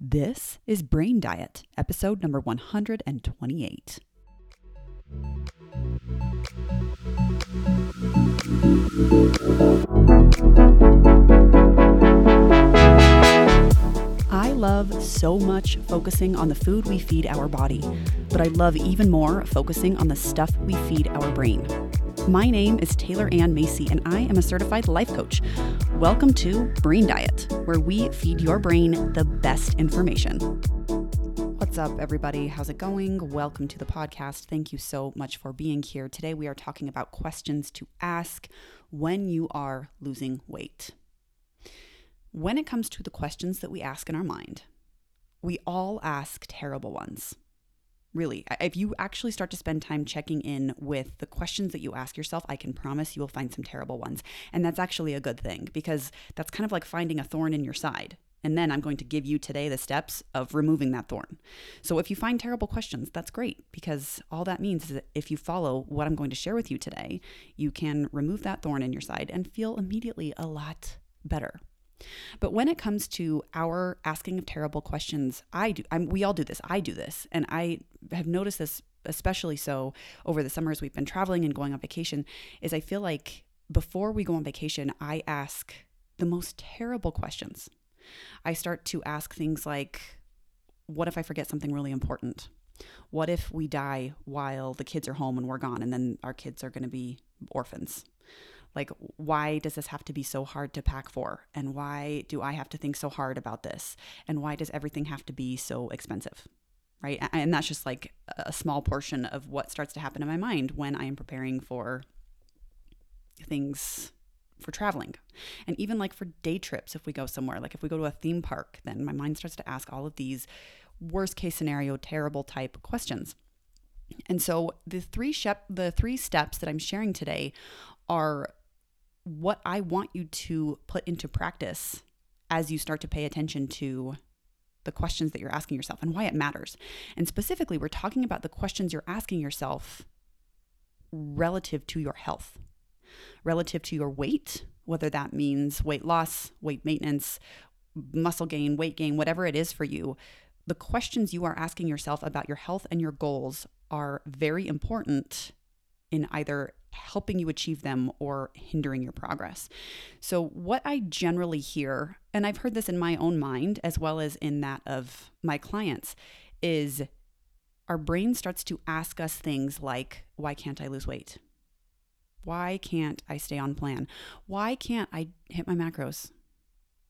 This is Brain Diet, episode number 128. I love so much focusing on the food we feed our body, but I love even more focusing on the stuff we feed our brain. My name is Taylor Ann Macy, and I am a certified life coach. Welcome to Brain Diet, where we feed your brain the best information. What's up, everybody? How's it going? Welcome to the podcast. Thank you so much for being here. Today, we are talking about questions to ask when you are losing weight. When it comes to the questions that we ask in our mind, we all ask terrible ones. Really, if you actually start to spend time checking in with the questions that you ask yourself, I can promise you will find some terrible ones. And that's actually a good thing because that's kind of like finding a thorn in your side. And then I'm going to give you today the steps of removing that thorn. So if you find terrible questions, that's great because all that means is that if you follow what I'm going to share with you today, you can remove that thorn in your side and feel immediately a lot better. But when it comes to our asking of terrible questions, I do. I'm, we all do this. I do this, and I have noticed this especially so over the summers we've been traveling and going on vacation. Is I feel like before we go on vacation, I ask the most terrible questions. I start to ask things like, "What if I forget something really important? What if we die while the kids are home and we're gone, and then our kids are going to be orphans?" Like, why does this have to be so hard to pack for? And why do I have to think so hard about this? And why does everything have to be so expensive? Right. And that's just like a small portion of what starts to happen in my mind when I am preparing for things for traveling. And even like for day trips, if we go somewhere, like if we go to a theme park, then my mind starts to ask all of these worst case scenario, terrible type questions. And so the three shep- the three steps that I'm sharing today are what I want you to put into practice as you start to pay attention to the questions that you're asking yourself and why it matters. And specifically, we're talking about the questions you're asking yourself relative to your health, relative to your weight, whether that means weight loss, weight maintenance, muscle gain, weight gain, whatever it is for you. The questions you are asking yourself about your health and your goals are very important in either helping you achieve them or hindering your progress. So, what I generally hear, and I've heard this in my own mind as well as in that of my clients, is our brain starts to ask us things like, Why can't I lose weight? Why can't I stay on plan? Why can't I hit my macros?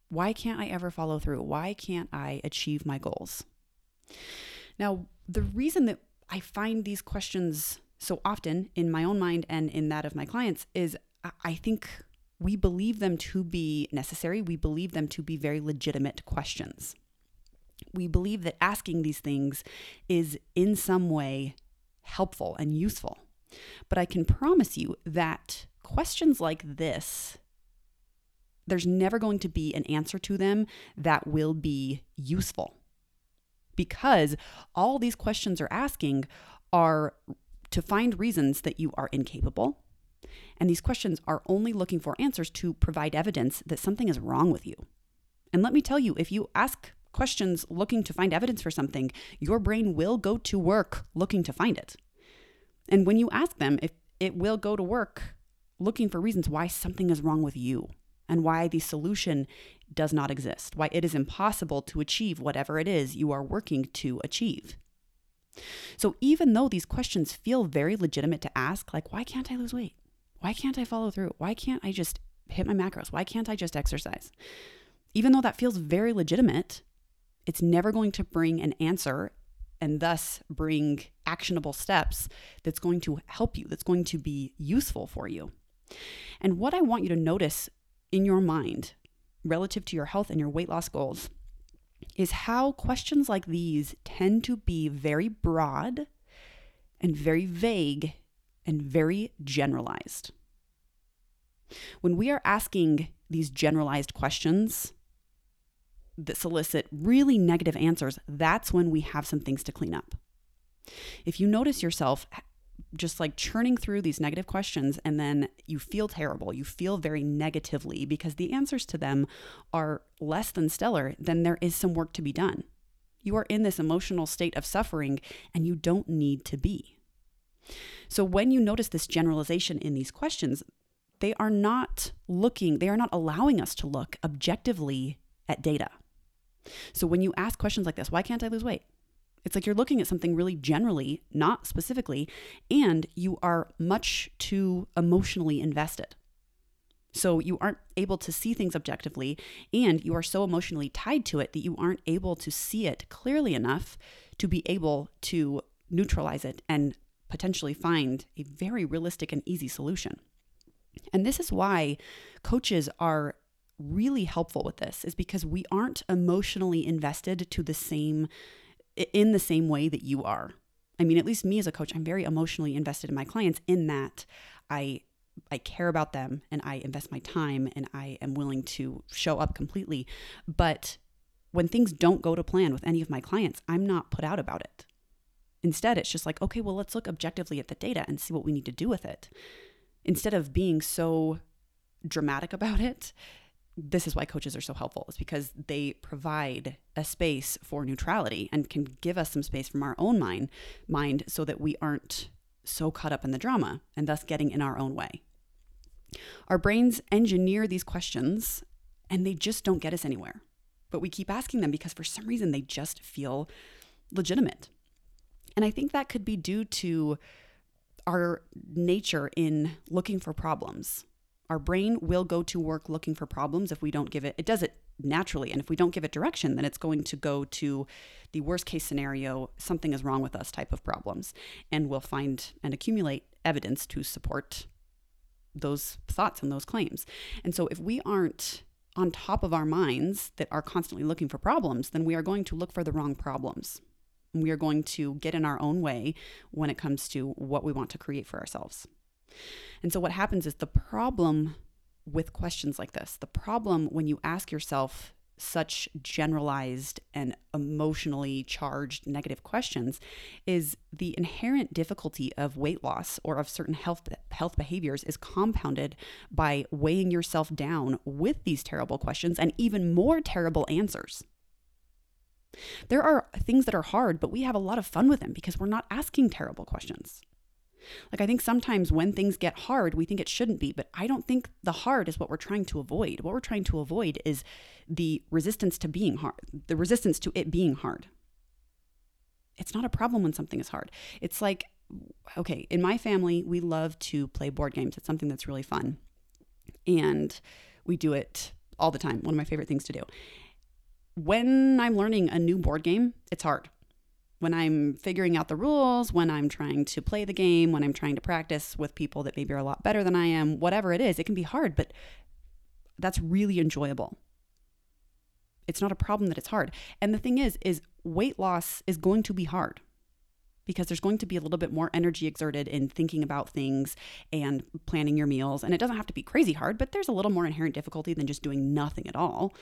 Why can't I ever follow through? Why can't I achieve my goals? Now, the reason that I find these questions so often in my own mind and in that of my clients is I think we believe them to be necessary. We believe them to be very legitimate questions. We believe that asking these things is in some way helpful and useful. But I can promise you that questions like this, there's never going to be an answer to them that will be useful. Because all these questions are asking are to find reasons that you are incapable. And these questions are only looking for answers to provide evidence that something is wrong with you. And let me tell you, if you ask questions looking to find evidence for something, your brain will go to work looking to find it. And when you ask them, if it will go to work looking for reasons why something is wrong with you and why the solution does not exist, why it is impossible to achieve whatever it is you are working to achieve. So even though these questions feel very legitimate to ask, like, why can't I lose weight? Why can't I follow through? Why can't I just hit my macros? Why can't I just exercise? Even though that feels very legitimate, it's never going to bring an answer and thus bring actionable steps that's going to help you, that's going to be useful for you. And what I want you to notice in your mind relative to your health and your weight loss goals is how questions like these tend to be very broad and very vague and very generalized. When we are asking these generalized questions that solicit really negative answers, that's when we have some things to clean up. If you notice yourself just like churning through these negative questions and then you feel terrible. You feel very negatively because the answers to them are less than stellar, then there is some work to be done. You are in this emotional state of suffering and you don't need to be. So when you notice this generalization in these questions, they are not looking, they are not allowing us to look objectively at data. So when you ask questions like this, why can't I lose weight? It's like you're looking at something really generally, not specifically, and you are much too emotionally invested. So you aren't able to see things objectively, and you are so emotionally tied to it that you aren't able to see it clearly enough to be able to neutralize it and potentially find a very realistic and easy solution. And this is why coaches are really helpful with this is because we aren't emotionally invested to the same in the same way that you are. I mean, at least me as a coach, I'm very emotionally invested in my clients in that I I care about them and I invest my time and I am willing to show up completely. But when things don't go to plan with any of my clients, I'm not put out about it. Instead, it's just like, okay, well, let's look objectively at the data and see what we need to do with it. Instead of being so dramatic about it this is why coaches are so helpful is because they provide a space for neutrality and can give us some space from our own mind mind so that we aren't so caught up in the drama and thus getting in our own way. Our brains engineer these questions and they just don't get us anywhere but we keep asking them because for some reason they just feel legitimate. And i think that could be due to our nature in looking for problems our brain will go to work looking for problems if we don't give it, it does it naturally. And if we don't give it direction, then it's going to go to the worst case scenario, something is wrong with us type of problems. And we'll find and accumulate evidence to support those thoughts and those claims. And so if we aren't on top of our minds that are constantly looking for problems, then we are going to look for the wrong problems. We are going to get in our own way when it comes to what we want to create for ourselves. And so what happens is the problem with questions like this, the problem when you ask yourself such generalized and emotionally charged negative questions is the inherent difficulty of weight loss or of certain health health behaviors is compounded by weighing yourself down with these terrible questions and even more terrible answers. There are things that are hard, but we have a lot of fun with them because we're not asking terrible questions. Like, I think sometimes when things get hard, we think it shouldn't be, but I don't think the hard is what we're trying to avoid. What we're trying to avoid is the resistance to being hard, the resistance to it being hard. It's not a problem when something is hard. It's like, okay, in my family, we love to play board games. It's something that's really fun. And we do it all the time. One of my favorite things to do. When I'm learning a new board game, it's hard when I'm figuring out the rules, when I'm trying to play the game, when I'm trying to practice with people that maybe are a lot better than I am, whatever it is, it can be hard, but that's really enjoyable. It's not a problem that it's hard. And the thing is is weight loss is going to be hard because there's going to be a little bit more energy exerted in thinking about things and planning your meals. And it doesn't have to be crazy hard, but there's a little more inherent difficulty than just doing nothing at all.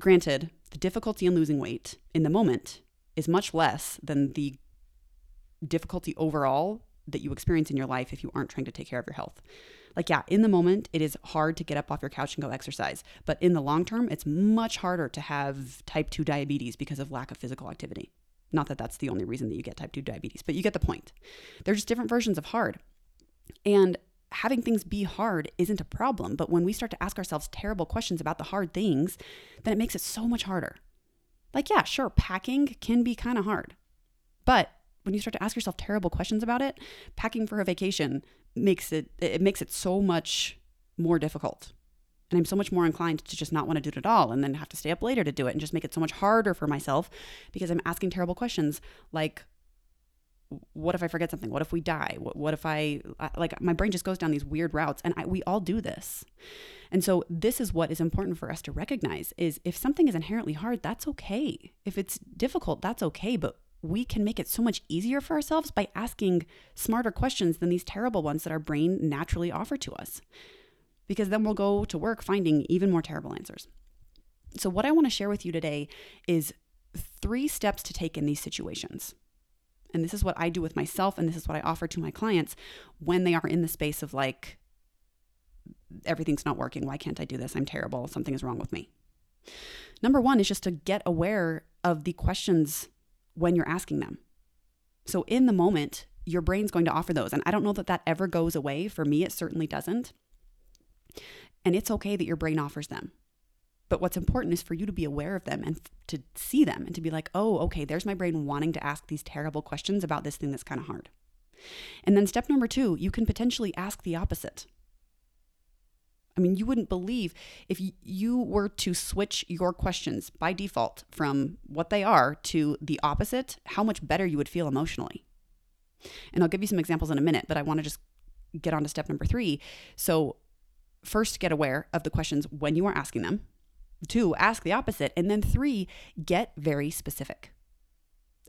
Granted, the difficulty in losing weight in the moment is much less than the difficulty overall that you experience in your life if you aren't trying to take care of your health. Like, yeah, in the moment, it is hard to get up off your couch and go exercise. But in the long term, it's much harder to have type 2 diabetes because of lack of physical activity. Not that that's the only reason that you get type 2 diabetes, but you get the point. They're just different versions of hard. And having things be hard isn't a problem. But when we start to ask ourselves terrible questions about the hard things, then it makes it so much harder. Like, yeah, sure, packing can be kind of hard. But when you start to ask yourself terrible questions about it, packing for a vacation makes it it makes it so much more difficult. And I'm so much more inclined to just not want to do it at all and then have to stay up later to do it and just make it so much harder for myself because I'm asking terrible questions like what if I forget something? What if we die? What, what if I, like, my brain just goes down these weird routes and I, we all do this. And so this is what is important for us to recognize is if something is inherently hard, that's okay. If it's difficult, that's okay, but we can make it so much easier for ourselves by asking smarter questions than these terrible ones that our brain naturally offer to us. Because then we'll go to work finding even more terrible answers. So what I want to share with you today is three steps to take in these situations. And this is what I do with myself, and this is what I offer to my clients when they are in the space of like, everything's not working. Why can't I do this? I'm terrible. Something is wrong with me. Number one is just to get aware of the questions when you're asking them. So in the moment, your brain's going to offer those. And I don't know that that ever goes away. For me, it certainly doesn't. And it's okay that your brain offers them. But what's important is for you to be aware of them and to see them and to be like, oh, okay, there's my brain wanting to ask these terrible questions about this thing that's kind of hard. And then step number two, you can potentially ask the opposite. I mean, you wouldn't believe if you were to switch your questions by default from what they are to the opposite, how much better you would feel emotionally. And I'll give you some examples in a minute, but I want to just get on to step number three. So, first, get aware of the questions when you are asking them. Two, ask the opposite. And then three, get very specific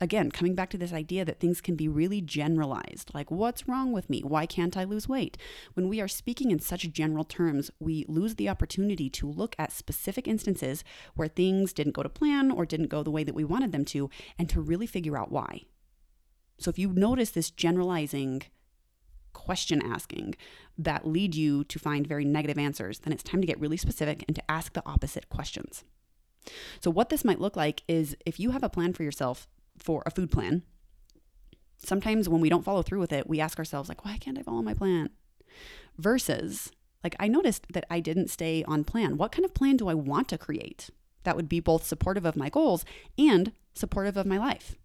again, coming back to this idea that things can be really generalized, like what's wrong with me? Why can't I lose weight? When we are speaking in such general terms, we lose the opportunity to look at specific instances where things didn't go to plan or didn't go the way that we wanted them to, and to really figure out why. So if you notice this generalizing question asking that lead you to find very negative answers, then it's time to get really specific and to ask the opposite questions. So, what this might look like is if you have a plan for yourself for a food plan, sometimes when we don't follow through with it, we ask ourselves, like, why can't I follow my plan? Versus, like, I noticed that I didn't stay on plan. What kind of plan do I want to create that would be both supportive of my goals and supportive of my life?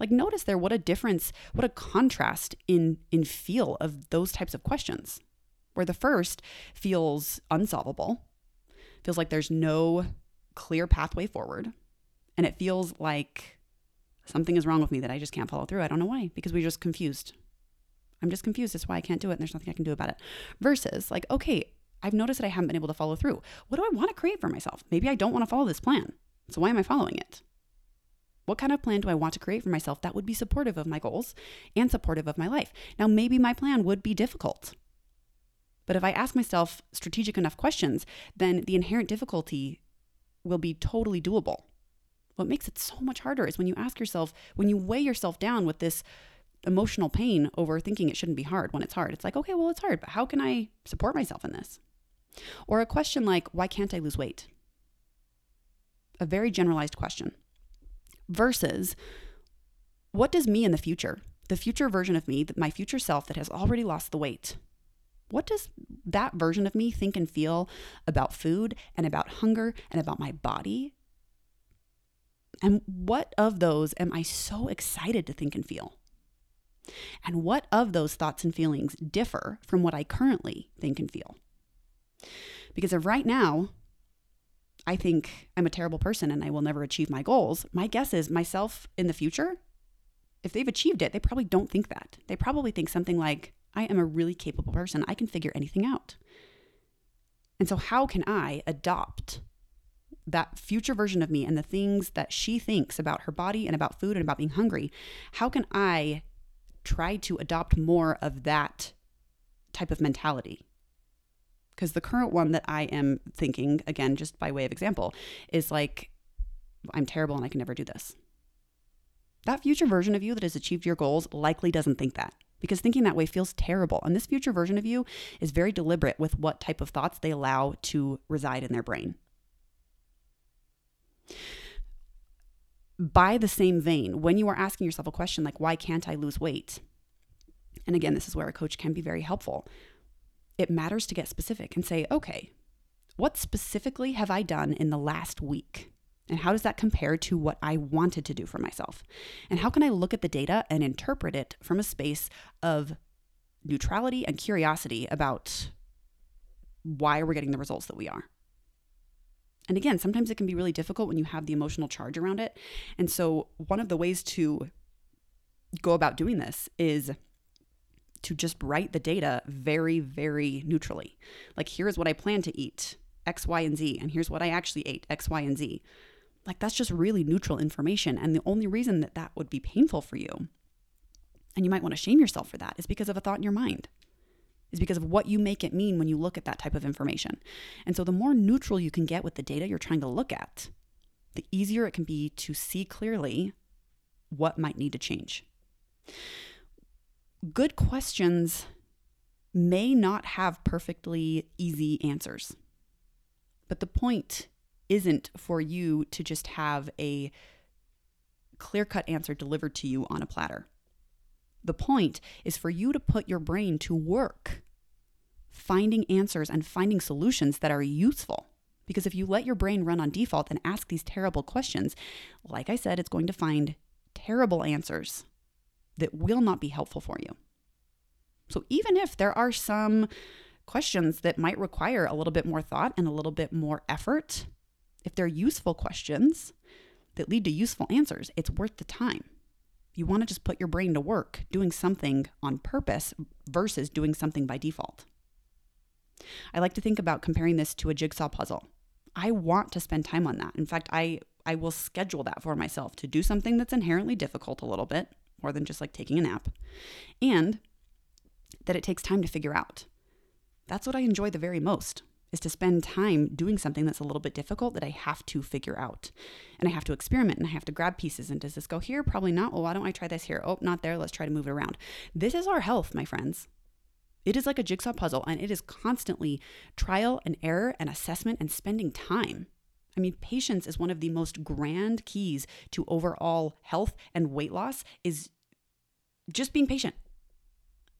Like, notice there what a difference, what a contrast in, in feel of those types of questions, where the first feels unsolvable, feels like there's no clear pathway forward, and it feels like something is wrong with me that I just can't follow through. I don't know why, because we're just confused. I'm just confused. That's why I can't do it. And there's nothing I can do about it. Versus, like, okay, I've noticed that I haven't been able to follow through. What do I want to create for myself? Maybe I don't want to follow this plan. So why am I following it? What kind of plan do I want to create for myself that would be supportive of my goals and supportive of my life? Now, maybe my plan would be difficult. But if I ask myself strategic enough questions, then the inherent difficulty will be totally doable. What makes it so much harder is when you ask yourself, when you weigh yourself down with this emotional pain over thinking it shouldn't be hard when it's hard. It's like, okay, well, it's hard, but how can I support myself in this? Or a question like, why can't I lose weight? A very generalized question. Versus, what does me in the future, the future version of me, my future self that has already lost the weight, what does that version of me think and feel about food and about hunger and about my body and what of those am I so excited to think and feel? And what of those thoughts and feelings differ from what I currently think and feel? Because of right now, I think I'm a terrible person and I will never achieve my goals. My guess is myself in the future, if they've achieved it, they probably don't think that. They probably think something like, I am a really capable person. I can figure anything out. And so, how can I adopt that future version of me and the things that she thinks about her body and about food and about being hungry, how can I try to adopt more of that type of mentality? Because the current one that I am thinking, again, just by way of example, is like, I'm terrible and I can never do this. That future version of you that has achieved your goals likely doesn't think that because thinking that way feels terrible. And this future version of you is very deliberate with what type of thoughts they allow to reside in their brain. By the same vein, when you are asking yourself a question like, why can't I lose weight? And again, this is where a coach can be very helpful. It matters to get specific and say, okay, what specifically have I done in the last week? And how does that compare to what I wanted to do for myself? And how can I look at the data and interpret it from a space of neutrality and curiosity about why we're getting the results that we are? And again, sometimes it can be really difficult when you have the emotional charge around it. And so, one of the ways to go about doing this is to just write the data very, very neutrally. Like, here's what I plan to eat X, Y, and Z, and here's what I actually ate X, Y, and Z. Like, that's just really neutral information. And the only reason that that would be painful for you, and you might want to shame yourself for that, is because of a thought in your mind is because of what you make it mean when you look at that type of information. And so the more neutral you can get with the data you're trying to look at, the easier it can be to see clearly what might need to change. Good questions may not have perfectly easy answers. But the point isn't for you to just have a clear cut answer delivered to you on a platter. The point is for you to put your brain to work, finding answers and finding solutions that are useful. Because if you let your brain run on default and ask these terrible questions, like I said, it's going to find terrible answers that will not be helpful for you. So even if there are some questions that might require a little bit more thought and a little bit more effort, if they're useful questions that lead to useful answers, it's worth the time. You want to just put your brain to work doing something on purpose versus doing something by default. I like to think about comparing this to a jigsaw puzzle. I want to spend time on that. In fact, I I will schedule that for myself to do something that's inherently difficult a little bit, more than just like taking a nap, and that it takes time to figure out. That's what I enjoy the very most is to spend time doing something that's a little bit difficult that I have to figure out. And I have to experiment and I have to grab pieces. And does this go here? Probably not. Well, why don't I try this here? Oh, not there. Let's try to move it around. This is our health, my friends. It is like a jigsaw puzzle, and it is constantly trial and error and assessment and spending time. I mean, patience is one of the most grand keys to overall health and weight loss is just being patient.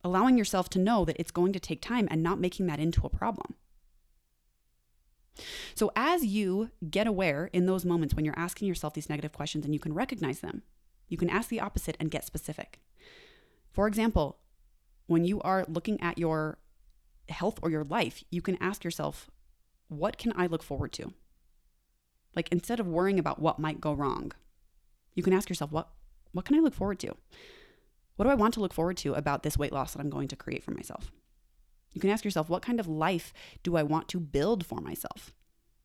Allowing yourself to know that it's going to take time and not making that into a problem. So, as you get aware in those moments when you're asking yourself these negative questions and you can recognize them, you can ask the opposite and get specific. For example, when you are looking at your health or your life, you can ask yourself, what can I look forward to? Like instead of worrying about what might go wrong, you can ask yourself, what what can I look forward to? What do I want to look forward to about this weight loss that I'm going to create for myself? You can ask yourself, what kind of life do I want to build for myself?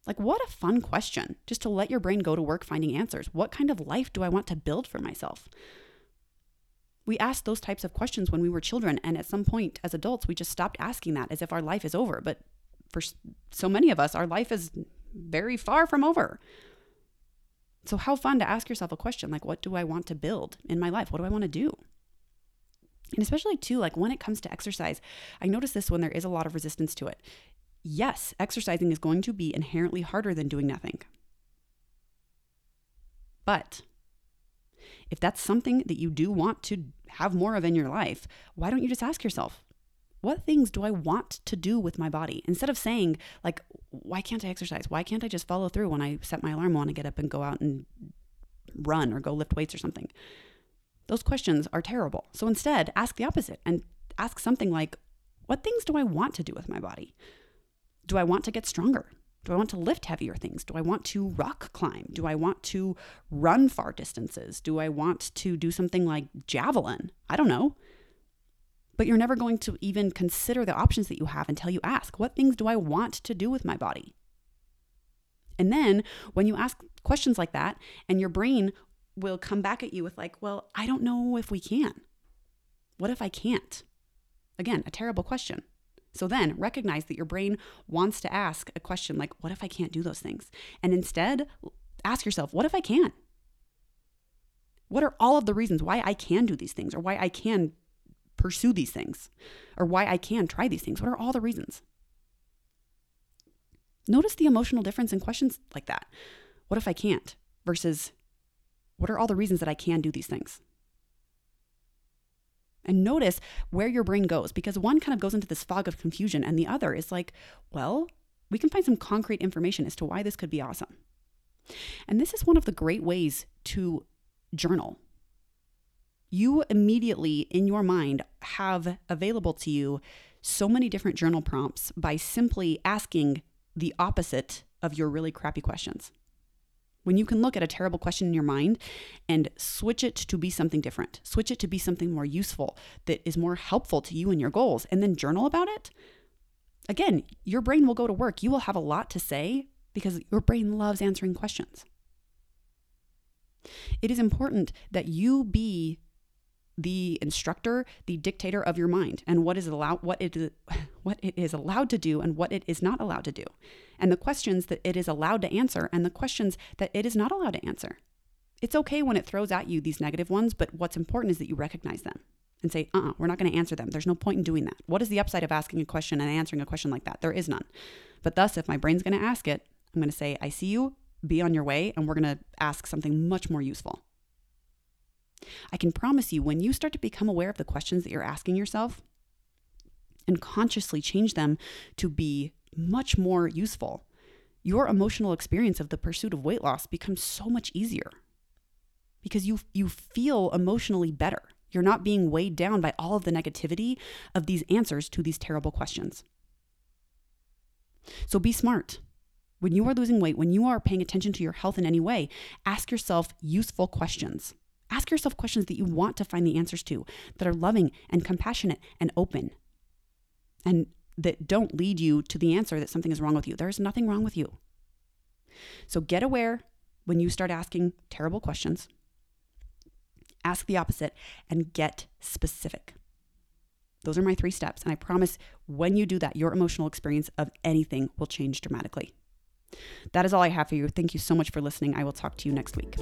Like, what a fun question just to let your brain go to work finding answers. What kind of life do I want to build for myself? We asked those types of questions when we were children, and at some point as adults, we just stopped asking that as if our life is over. But for so many of us, our life is very far from over. So, how fun to ask yourself a question like, what do I want to build in my life? What do I want to do? And especially, too, like when it comes to exercise, I notice this when there is a lot of resistance to it. Yes, exercising is going to be inherently harder than doing nothing. But if that's something that you do want to have more of in your life, why don't you just ask yourself, what things do I want to do with my body? Instead of saying, like, why can't I exercise? Why can't I just follow through when I set my alarm, want to get up and go out and run or go lift weights or something? Those questions are terrible. So instead, ask the opposite and ask something like, what things do I want to do with my body? Do I want to get stronger? Do I want to lift heavier things? Do I want to rock climb? Do I want to run far distances? Do I want to do something like javelin? I don't know. But you're never going to even consider the options that you have until you ask, what things do I want to do with my body? And then when you ask questions like that, and your brain will come back at you with, like, well, I don't know if we can. What if I can't? Again, a terrible question. So then recognize that your brain wants to ask a question like, what if I can't do those things? And instead, ask yourself, what if I can? What are all of the reasons why I can do these things or why I can pursue these things or why I can try these things? What are all the reasons? Notice the emotional difference in questions like that. What if I can't? Versus what are all the reasons that I can do these things? and notice where your brain goes because one kind of goes into this fog of confusion and the other is like, well, we can find some concrete information as to why this could be awesome. And this is one of the great ways to journal. You immediately in your mind have available to you so many different journal prompts by simply asking the opposite of your really crappy questions. When you can look at a terrible question in your mind and switch it to be something different, switch it to be something more useful that is more helpful to you and your goals, and then journal about it, again, your brain will go to work. You will have a lot to say because your brain loves answering questions. It is important that you be the instructor, the dictator of your mind, and what is allowed, what it is, what it is allowed to do, and what it is not allowed to do, and the questions that it is allowed to answer, and the questions that it is not allowed to answer. It's okay when it throws at you these negative ones, but what's important is that you recognize them and say, uh, uh-uh, we're not going to answer them. There's no point in doing that. What is the upside of asking a question and answering a question like that? There is none. But thus, if my brain's going to ask it, I'm going to say, I see you, be on your way, and we're going to ask something much more useful. I can promise you, when you start to become aware of the questions that you're asking yourself and consciously change them to be much more useful, your emotional experience of the pursuit of weight loss becomes so much easier because you, you feel emotionally better. You're not being weighed down by all of the negativity of these answers to these terrible questions. So be smart. When you are losing weight, when you are paying attention to your health in any way, ask yourself useful questions. Ask yourself questions that you want to find the answers to, that are loving and compassionate and open, and that don't lead you to the answer that something is wrong with you. There is nothing wrong with you. So get aware when you start asking terrible questions. Ask the opposite and get specific. Those are my three steps. And I promise when you do that, your emotional experience of anything will change dramatically. That is all I have for you. Thank you so much for listening. I will talk to you next week.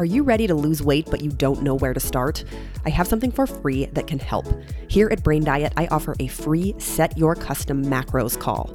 Are you ready to lose weight but you don't know where to start? I have something for free that can help. Here at Brain Diet, I offer a free Set Your Custom Macros call.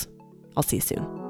I'll see you soon.